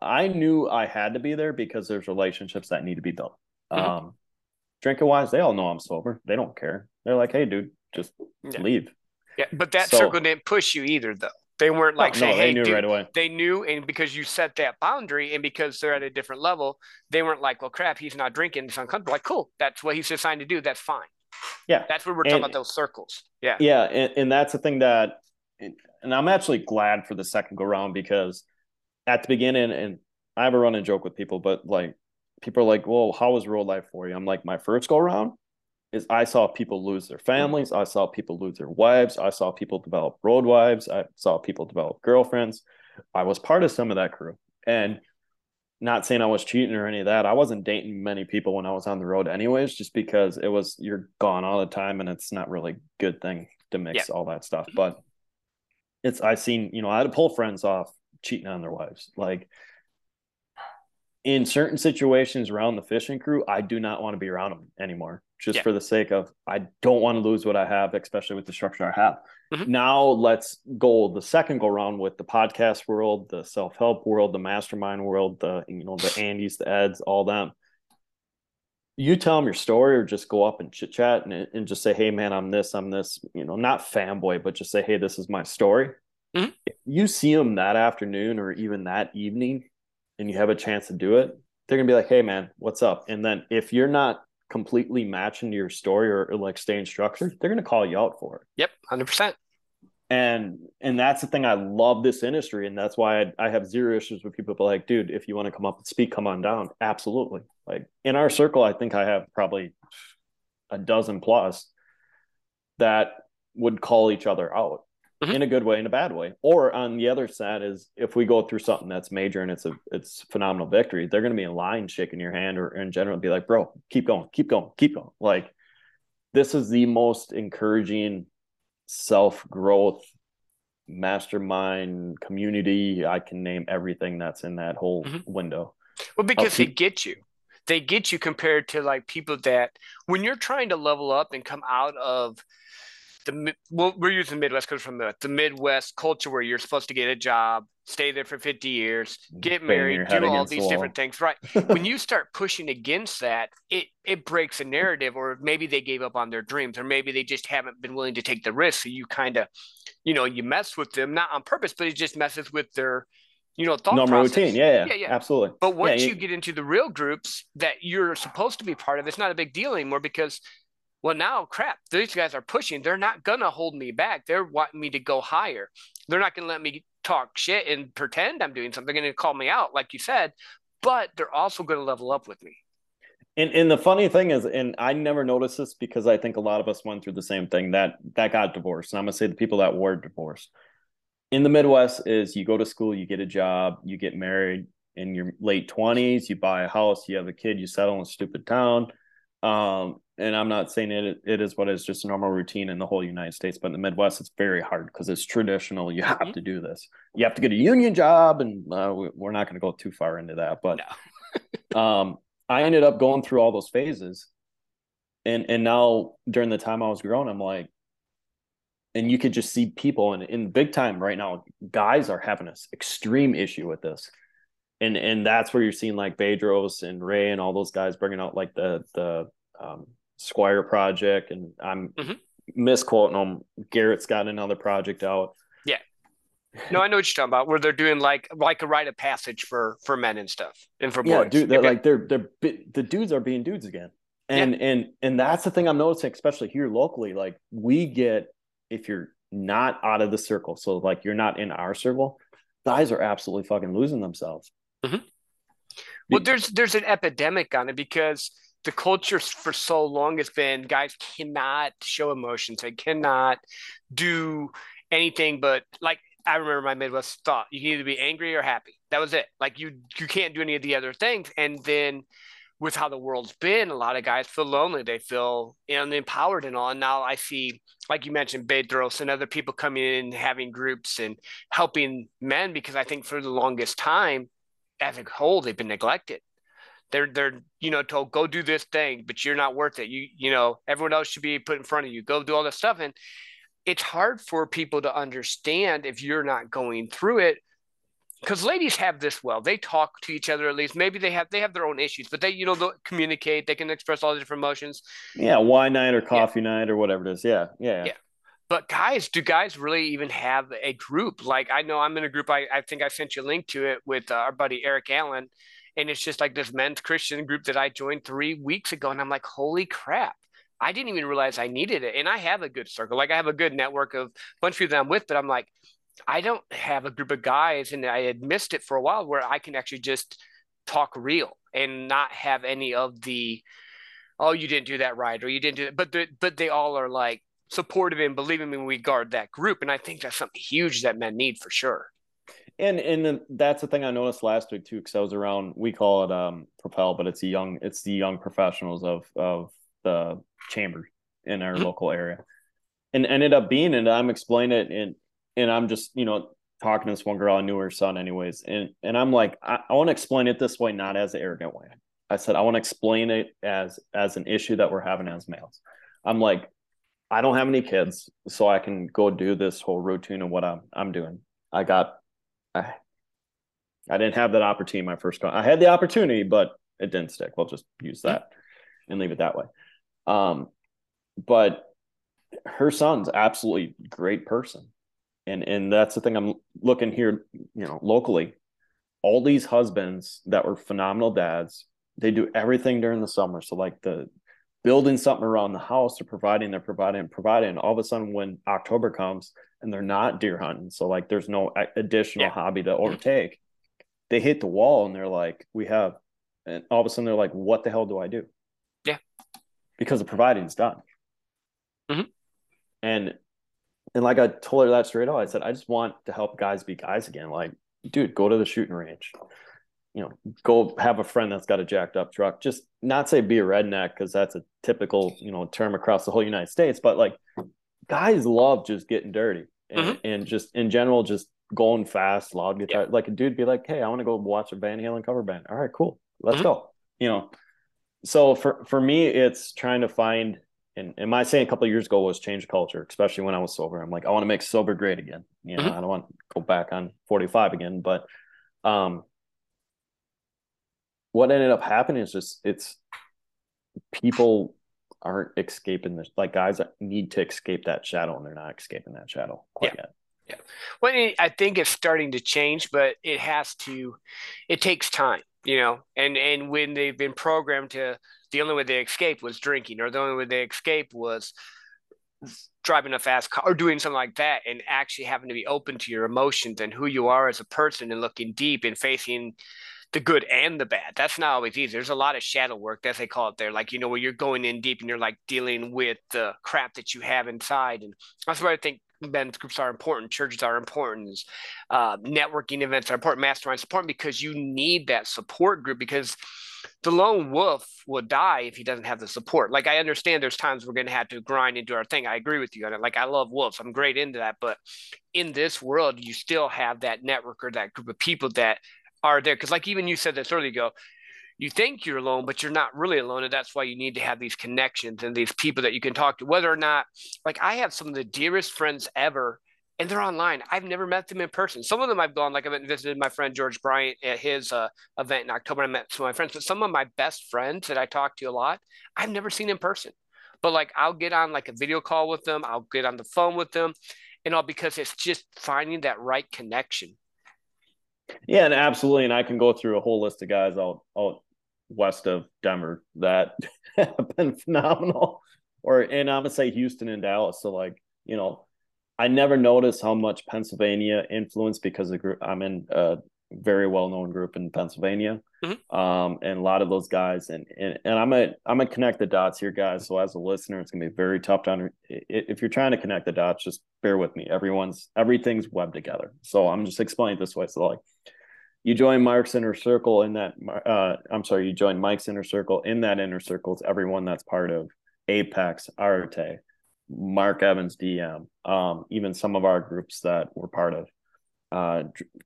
I knew I had to be there because there's relationships that need to be built. Mm-hmm. Um, drinking wise, they all know I'm sober. They don't care. They're like, "Hey, dude, just yeah. leave." Yeah, but that so, circle didn't push you either, though. They weren't like no, saying, no, they "Hey, knew dude, right away." They knew, and because you set that boundary, and because they're at a different level, they weren't like, "Well, crap, he's not drinking. it's uncomfortable." Like, cool, that's what he's assigned to do. That's fine. Yeah, that's what we're talking about. Those circles. Yeah, yeah, and, and that's the thing that, and I'm actually glad for the second go round because at the beginning, and I have a running joke with people, but like people are like, "Well, how was road life for you?" I'm like, my first go round is I saw people lose their families. I saw people lose their wives. I saw people develop road wives. I saw people develop girlfriends. I was part of some of that crew. And not saying I was cheating or any of that. I wasn't dating many people when I was on the road, anyways, just because it was you're gone all the time and it's not really a good thing to mix yeah. all that stuff. Mm-hmm. But it's I seen, you know, I had to pull friends off cheating on their wives. Like in certain situations around the fishing crew, I do not want to be around them anymore just yeah. for the sake of I don't want to lose what I have, especially with the structure I have. Mm-hmm. Now let's go the second go round with the podcast world, the self help world, the mastermind world, the you know the Andys, the Eds, all them. You tell them your story, or just go up and chit chat and, and just say, "Hey, man, I'm this, I'm this." You know, not fanboy, but just say, "Hey, this is my story." Mm-hmm. you see them that afternoon or even that evening, and you have a chance to do it, they're gonna be like, "Hey, man, what's up?" And then if you're not completely matching your story or, or like staying structured, they're to call you out for it. Yep, hundred percent. And and that's the thing I love this industry, and that's why I, I have zero issues with people. But like, dude, if you want to come up and speak, come on down. Absolutely. Like in our circle, I think I have probably a dozen plus that would call each other out mm-hmm. in a good way in a bad way. Or on the other side is if we go through something that's major and it's a it's phenomenal victory, they're going to be in line shaking your hand or in general be like, bro, keep going, keep going, keep going. Like this is the most encouraging self growth mastermind community. I can name everything that's in that whole mm-hmm. window. Well, because keep- they get you they get you compared to like people that when you're trying to level up and come out of the well, we're using Midwest because from the, the Midwest culture where you're supposed to get a job, stay there for 50 years, get married, do all these the different things. Right. when you start pushing against that, it it breaks a narrative, or maybe they gave up on their dreams, or maybe they just haven't been willing to take the risk. So you kind of, you know, you mess with them, not on purpose, but it just messes with their you know, thought normal process. routine. Yeah, yeah, yeah, yeah, absolutely. But once yeah, you get into the real groups that you're supposed to be part of, it's not a big deal anymore because well, now crap, these guys are pushing. They're not gonna hold me back. They're wanting me to go higher. They're not gonna let me talk shit and pretend I'm doing something. They're gonna call me out, like you said, but they're also gonna level up with me. And and the funny thing is, and I never noticed this because I think a lot of us went through the same thing that that got divorced. And I'm gonna say the people that were divorced in the Midwest is you go to school, you get a job, you get married in your late 20s, you buy a house, you have a kid, you settle in a stupid town. Um, and I'm not saying it it is what is just a normal routine in the whole United States, but in the Midwest it's very hard because it's traditional. You have mm-hmm. to do this. You have to get a union job, and uh, we, are not going to go too far into that. But no. um, I ended up going through all those phases, and and now during the time I was growing, I'm like, and you could just see people and in big time right now, guys are having this extreme issue with this. And, and that's where you're seeing like Bedros and Ray and all those guys bringing out like the the um, Squire project, and I'm mm-hmm. misquoting them. Garrett's got another project out. Yeah. No, I know what you're talking about. Where they're doing like like a rite of passage for for men and stuff, and for yeah, boys. dude, they're okay. like they're they're the dudes are being dudes again, and yeah. and and that's the thing I'm noticing, especially here locally. Like we get if you're not out of the circle, so like you're not in our circle, guys are absolutely fucking losing themselves. Mm-hmm. Well, there's there's an epidemic on it because the culture for so long has been guys cannot show emotions. They cannot do anything but like I remember my Midwest thought you can either be angry or happy. That was it. Like you you can't do any of the other things. And then with how the world's been, a lot of guys feel lonely. They feel unempowered and all. And now I see, like you mentioned, Bedros and other people coming in, having groups and helping men because I think for the longest time, as a whole, they've been neglected. They're they're you know told go do this thing, but you're not worth it. You you know everyone else should be put in front of you. Go do all this stuff, and it's hard for people to understand if you're not going through it because ladies have this well they talk to each other at least maybe they have they have their own issues but they you know they communicate they can express all the different emotions yeah wine night or coffee yeah. night or whatever it is yeah yeah yeah but guys do guys really even have a group like i know i'm in a group i, I think i sent you a link to it with uh, our buddy eric allen and it's just like this men's christian group that i joined three weeks ago and i'm like holy crap I didn't even realize I needed it. And I have a good circle. Like I have a good network of a bunch of people that I'm with, but I'm like, I don't have a group of guys, and I had missed it for a while where I can actually just talk real and not have any of the, oh, you didn't do that right, or you didn't do. But but they all are like supportive and believing me when we guard that group, and I think that's something huge that men need for sure. And and that's the thing I noticed last week too, because I was around. We call it um Propel, but it's the young it's the young professionals of of the chamber in our mm-hmm. local area, and ended up being and I'm explaining it and and I'm just you know talking to this one girl I knew her son anyways, and and I'm like I, I want to explain it this way, not as an arrogant way. I said I want to explain it as as an issue that we're having as males. I'm like I don't have any kids, so I can go do this whole routine of what I'm I'm doing. I got I I didn't have that opportunity my first I had the opportunity, but it didn't stick. We'll just use that and leave it that way. Um, but her son's absolutely great person. And and that's the thing I'm looking here, you know, locally. All these husbands that were phenomenal dads, they do everything during the summer. So like the building something around the house, they're providing, they're providing, providing. And all of a sudden, when October comes and they're not deer hunting, so like there's no additional yeah. hobby to overtake, they hit the wall and they're like, we have, and all of a sudden they're like, what the hell do I do? Yeah, because the providing's done. Mm-hmm. And and like I told her that straight out, I said, I just want to help guys be guys again. Like, dude, go to the shooting range. You know, go have a friend that's got a jacked up truck. Just not say be a redneck because that's a typical, you know, term across the whole United States. But like, guys love just getting dirty and, mm-hmm. and just in general, just going fast, loud guitar. Yeah. Like a dude be like, hey, I want to go watch a Van Halen cover band. All right, cool, let's mm-hmm. go. You know, so for for me, it's trying to find and, and my saying a couple years ago was change culture, especially when I was sober. I'm like, I want to make sober great again. You know, mm-hmm. I don't want to go back on 45 again. But um, what ended up happening is just it's people aren't escaping this. Like guys need to escape that shadow, and they're not escaping that shadow quite yeah. yet. Yeah. Well, I think it's starting to change, but it has to. It takes time, you know. And and when they've been programmed to the only way they escaped was drinking, or the only way they escaped was driving a fast car or doing something like that, and actually having to be open to your emotions and who you are as a person and looking deep and facing the good and the bad. That's not always easy. There's a lot of shadow work, as they call it there. Like, you know, where you're going in deep and you're like dealing with the crap that you have inside. And that's why I think men's groups are important, churches are important, uh, networking events are important, masterminds important because you need that support group because the lone wolf will die if he doesn't have the support. Like I understand there's times we're gonna have to grind do our thing. I agree with you on it. Like I love wolves. I'm great into that. But in this world, you still have that network or that group of people that are there. Cause like even you said this earlier ago, you think you're alone, but you're not really alone. And that's why you need to have these connections and these people that you can talk to, whether or not like I have some of the dearest friends ever and they're online. I've never met them in person. Some of them I've gone, like I went and visited my friend George Bryant at his uh, event in October. I met some of my friends, but some of my best friends that I talk to a lot, I've never seen in person. But like I'll get on like a video call with them, I'll get on the phone with them, and all because it's just finding that right connection. Yeah, and absolutely. And I can go through a whole list of guys out out west of Denver that have been phenomenal. Or and I'm gonna say Houston and Dallas. So like, you know, I never noticed how much Pennsylvania influence because the group I'm in a very well known group in Pennsylvania. Mhm. Um, and a lot of those guys, and and, and I'm gonna I'm gonna connect the dots here, guys. So as a listener, it's gonna be very tough to under. If you're trying to connect the dots, just bear with me. Everyone's everything's webbed together. So I'm just explaining it this way. So like, you join Mark's inner circle in that. Uh, I'm sorry, you join Mike's inner circle. In that inner circle is everyone that's part of Apex, Arte, Mark Evans, DM, um, even some of our groups that we're part of, uh,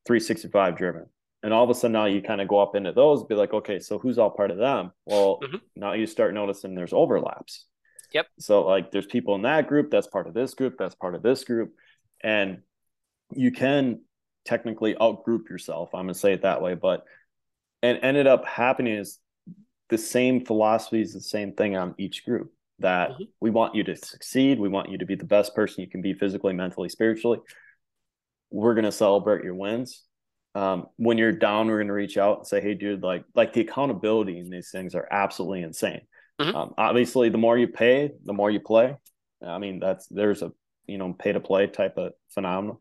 365 Driven. And all of a sudden now you kind of go up into those, be like, okay, so who's all part of them? Well, Mhm. now you start noticing there's overlaps. Yep. So like there's people in that group that's part of this group, that's part of this group. And you can technically outgroup yourself. I'm gonna say it that way. But and ended up happening is the same philosophy is the same thing on each group that Mhm. we want you to succeed. We want you to be the best person you can be physically, mentally, spiritually. We're going to celebrate your wins. Um, when you're down, we're going to reach out and say, Hey dude, like, like the accountability in these things are absolutely insane. Mhm. Um, obviously the more you pay, the more you play. I mean, that's, there's a, you know, pay to play type of phenomenon.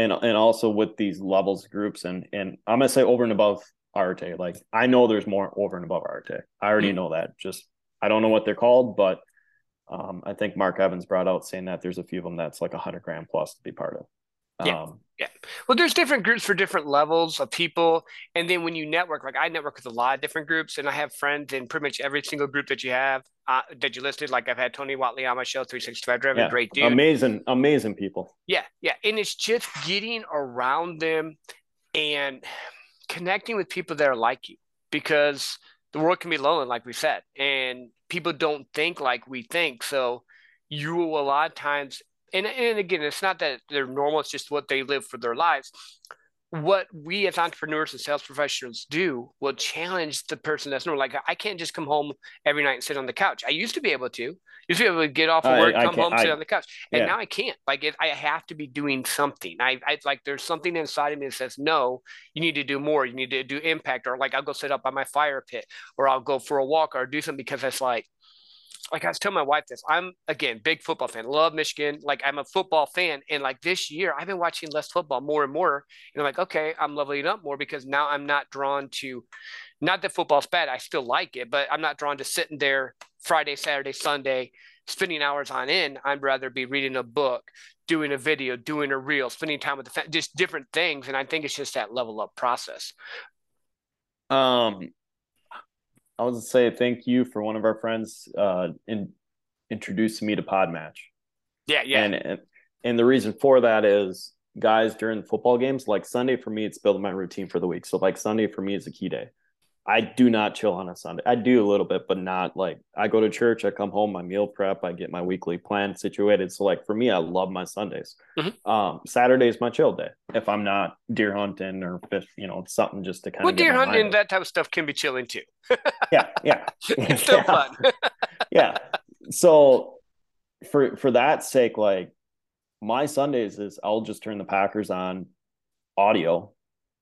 And, and also with these levels groups and, and I'm to say over and above Arte. Like I know there's more over and above Arte. I already Mhm. know that. Just I don't know what they're called, but um, I think Mark Evans brought out saying that there's a few of them that's like a hundred grand plus to be part of. Yeah. Um, Well, there's different groups for different levels of people. And then when you network, like I network with a lot of different groups, and I have friends in pretty much every single group that you have uh, that you listed. Like I've had Tony Whatley on my show, 365 Driven, yeah, great dude. amazing, amazing people. Yeah, yeah. And it's just getting around them and connecting with people that are like you because the world can be lonely, like we said, and people don't think like we think. So you will a lot of times, and, and again, it's not that they're normal, it's just what they live for their lives. What we as entrepreneurs and sales professionals do will challenge the person that's normal. Like I can't just come home every night and sit on the couch. I used to be able to. Used to be able to get off of work, I come can't- home, sit I- on the couch and Yeah. now I can't. Like it, I have to be doing something. I, I like there's something inside of me that says no. You need to do more. You need to do impact, or like I'll go sit up by my fire pit, or I'll go for a walk, or do something because it's like, like I was telling my wife this. I'm again big football fan. Love Michigan. Like I'm a football fan, and like this year I've been watching less football more and more. And I'm like, okay, I'm leveling up more because now I'm not drawn to. Not that football's bad. I still like it, but I'm not drawn to sitting there Friday, Saturday, Sunday spending hours on end. I'd rather be reading a book, doing a video, doing a reel, spending time with the fa- just different things. And I think it's just that level up process. Um, I was to say thank you for one of our friends uh, in introducing me to Podmatch. Yeah, yeah. And, and and the reason for that is guys during football games, like Sunday for me, it's building my routine for the week. So like Sunday for me is a key day. I do not chill on a Sunday. I do a little bit, but not like I go to church, I come home, my meal prep, I get my weekly plan situated. So like for me, I love my Sundays. Mhm. Um, Saturday is my chill day. If I'm not deer hunting or fish, you know, something just to kind well, of deer hunting and that type of stuff can be chilling too. yeah, yeah. It's still Yeah. fun. yeah. So for for that sake, like my Sundays is I'll just turn the Packers on audio.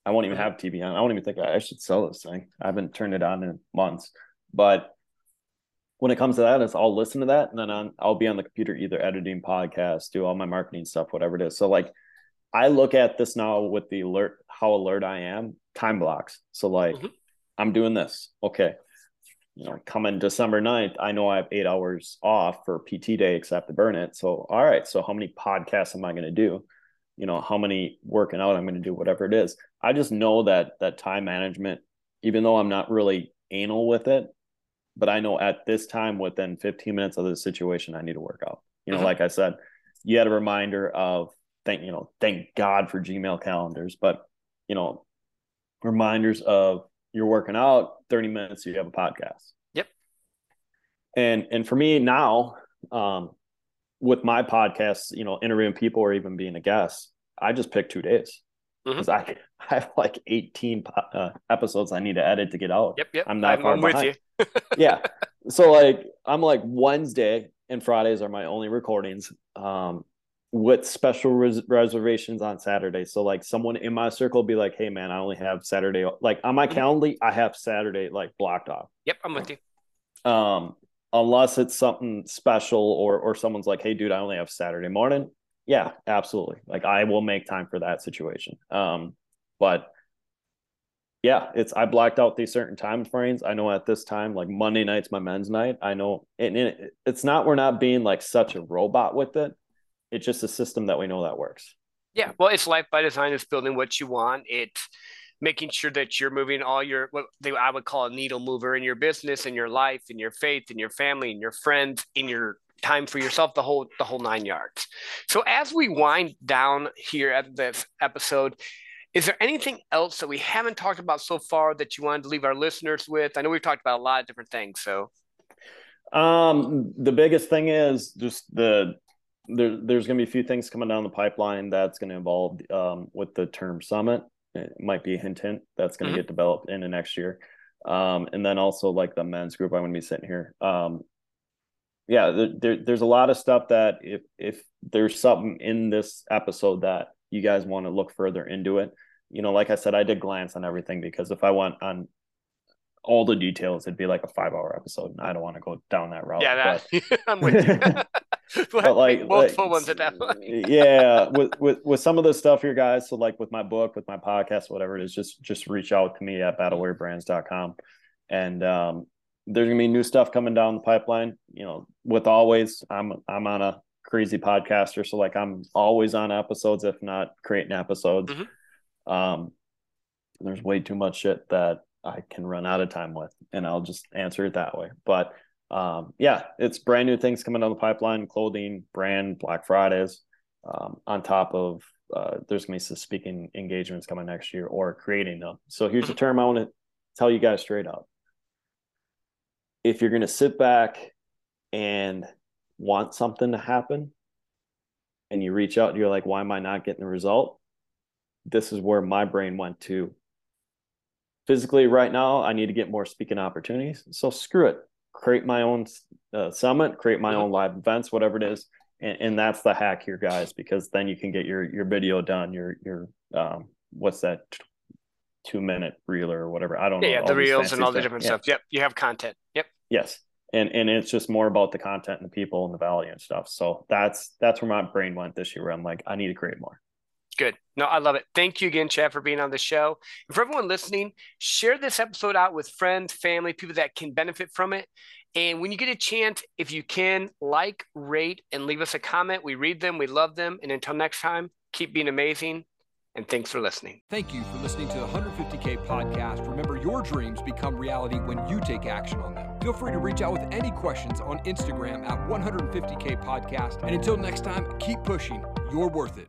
I won't even have TV on. I don't even think I, I should sell this thing. I haven't turned it on in months. But when it comes to that, is I'll listen to that and then on, I'll be on the computer either editing podcasts, do all my marketing stuff, whatever it is. So like I look at this now with the alert, how alert I am, time blocks. So like Mhm. I'm doing this. Okay. You know, coming December 9th, I know I have eight hours off for PT day except to burn it. So all right. So how many podcasts am I going to do? You know, how many working out I'm going to do, whatever it is. I just know that that time management, even though I'm not really anal with it, but I know at this time within 15 minutes of the situation, I need to work out. You know, Mhm. like I said, you had a reminder of thank you know, thank God for Gmail calendars, but you know, reminders of you're working out 30 minutes, you have a podcast. Yep. And and for me now, um, with my podcasts, you know, interviewing people or even being a guest, I just pick two days because I, I have like 18 uh, episodes I need to edit to get out. Yep, yep. I'm not I'm, far I'm with you. yeah. So like I'm like Wednesday and Fridays are my only recordings. Um, with special res- reservations on Saturday. So like someone in my circle will be like, "Hey man, I only have Saturday." Like on my Mhm. calendar, I have Saturday like blocked off. Yep, I'm with you. Um, unless it's something special or or someone's like, "Hey dude, I only have Saturday morning." Yeah, absolutely. Like I will make time for that situation. Um, but yeah, it's I blacked out these certain time frames. I know at this time, like Monday night's my men's night. I know, and it, it's not we're not being like such a robot with it. It's just a system that we know that works. Yeah, well, it's life by design. It's building what you want. It's making sure that you're moving all your what they, I would call a needle mover in your business, in your life, in your faith, in your family, in your friends, in your time for yourself, the whole the whole nine yards. So as we wind down here at this episode, is there anything else that we haven't talked about so far that you wanted to leave our listeners with? I know we've talked about a lot of different things. So, um, the biggest thing is just the there, there's going to be a few things coming down the pipeline that's going to involve um, with the term summit. It might be a hint hint that's going to mm-hmm. get developed in the next year. Um, and then also like the men's group, I'm going to be sitting here. Um, yeah, there, there's a lot of stuff that if if there's something in this episode that you guys want to look further into it, you know, like I said, I did glance on everything because if I went on all the details, it'd be like a five hour episode, and I don't want to go down that route. Yeah, that, but, I'm with you. but like multiple like, ones at that point. yeah, with with with some of the stuff here, guys. So like with my book, with my podcast, whatever it is, just just reach out to me at battlewarriorbrands.com. and um, there's gonna be new stuff coming down the pipeline. You know, with always, I'm I'm on a crazy podcaster, so like I'm always on episodes, if not creating episodes. Mm-hmm. Um, there's way too much shit that I can run out of time with, and I'll just answer it that way. But um, yeah, it's brand new things coming down the pipeline: clothing, brand, Black Fridays. Um, on top of uh, there's gonna be some speaking engagements coming next year or creating them. So here's a term I want to tell you guys straight up: if you're gonna sit back and want something to happen, and you reach out and you're like, "Why am I not getting the result?" This is where my brain went to physically right now i need to get more speaking opportunities. So screw it. Create my own uh, summit create my own live events whatever it is. And, and, that's the hack here guys because then you can get your your video done your your um what's that? Two minute reel or whatever. I don't yeah, know yeah the reels and all the different yeah. stuff. Yep you have content. Yep. Yes. And and it's just more about the content and the people and the value and stuff. So that's that's where my brain went this year where i'm like i need to create more Good. No, I love it. Thank you again, Chad, for being on the show. And for everyone listening, share this episode out with friends, family, people that can benefit from it. And when you get a chance, if you can, like, rate, and leave us a comment. We read them, we love them. And until next time, keep being amazing. And thanks for listening. Thank you for listening to the 150K podcast. Remember, your dreams become reality when you take action on them. Feel free to reach out with any questions on Instagram at 150K podcast. And until next time, keep pushing. You're worth it.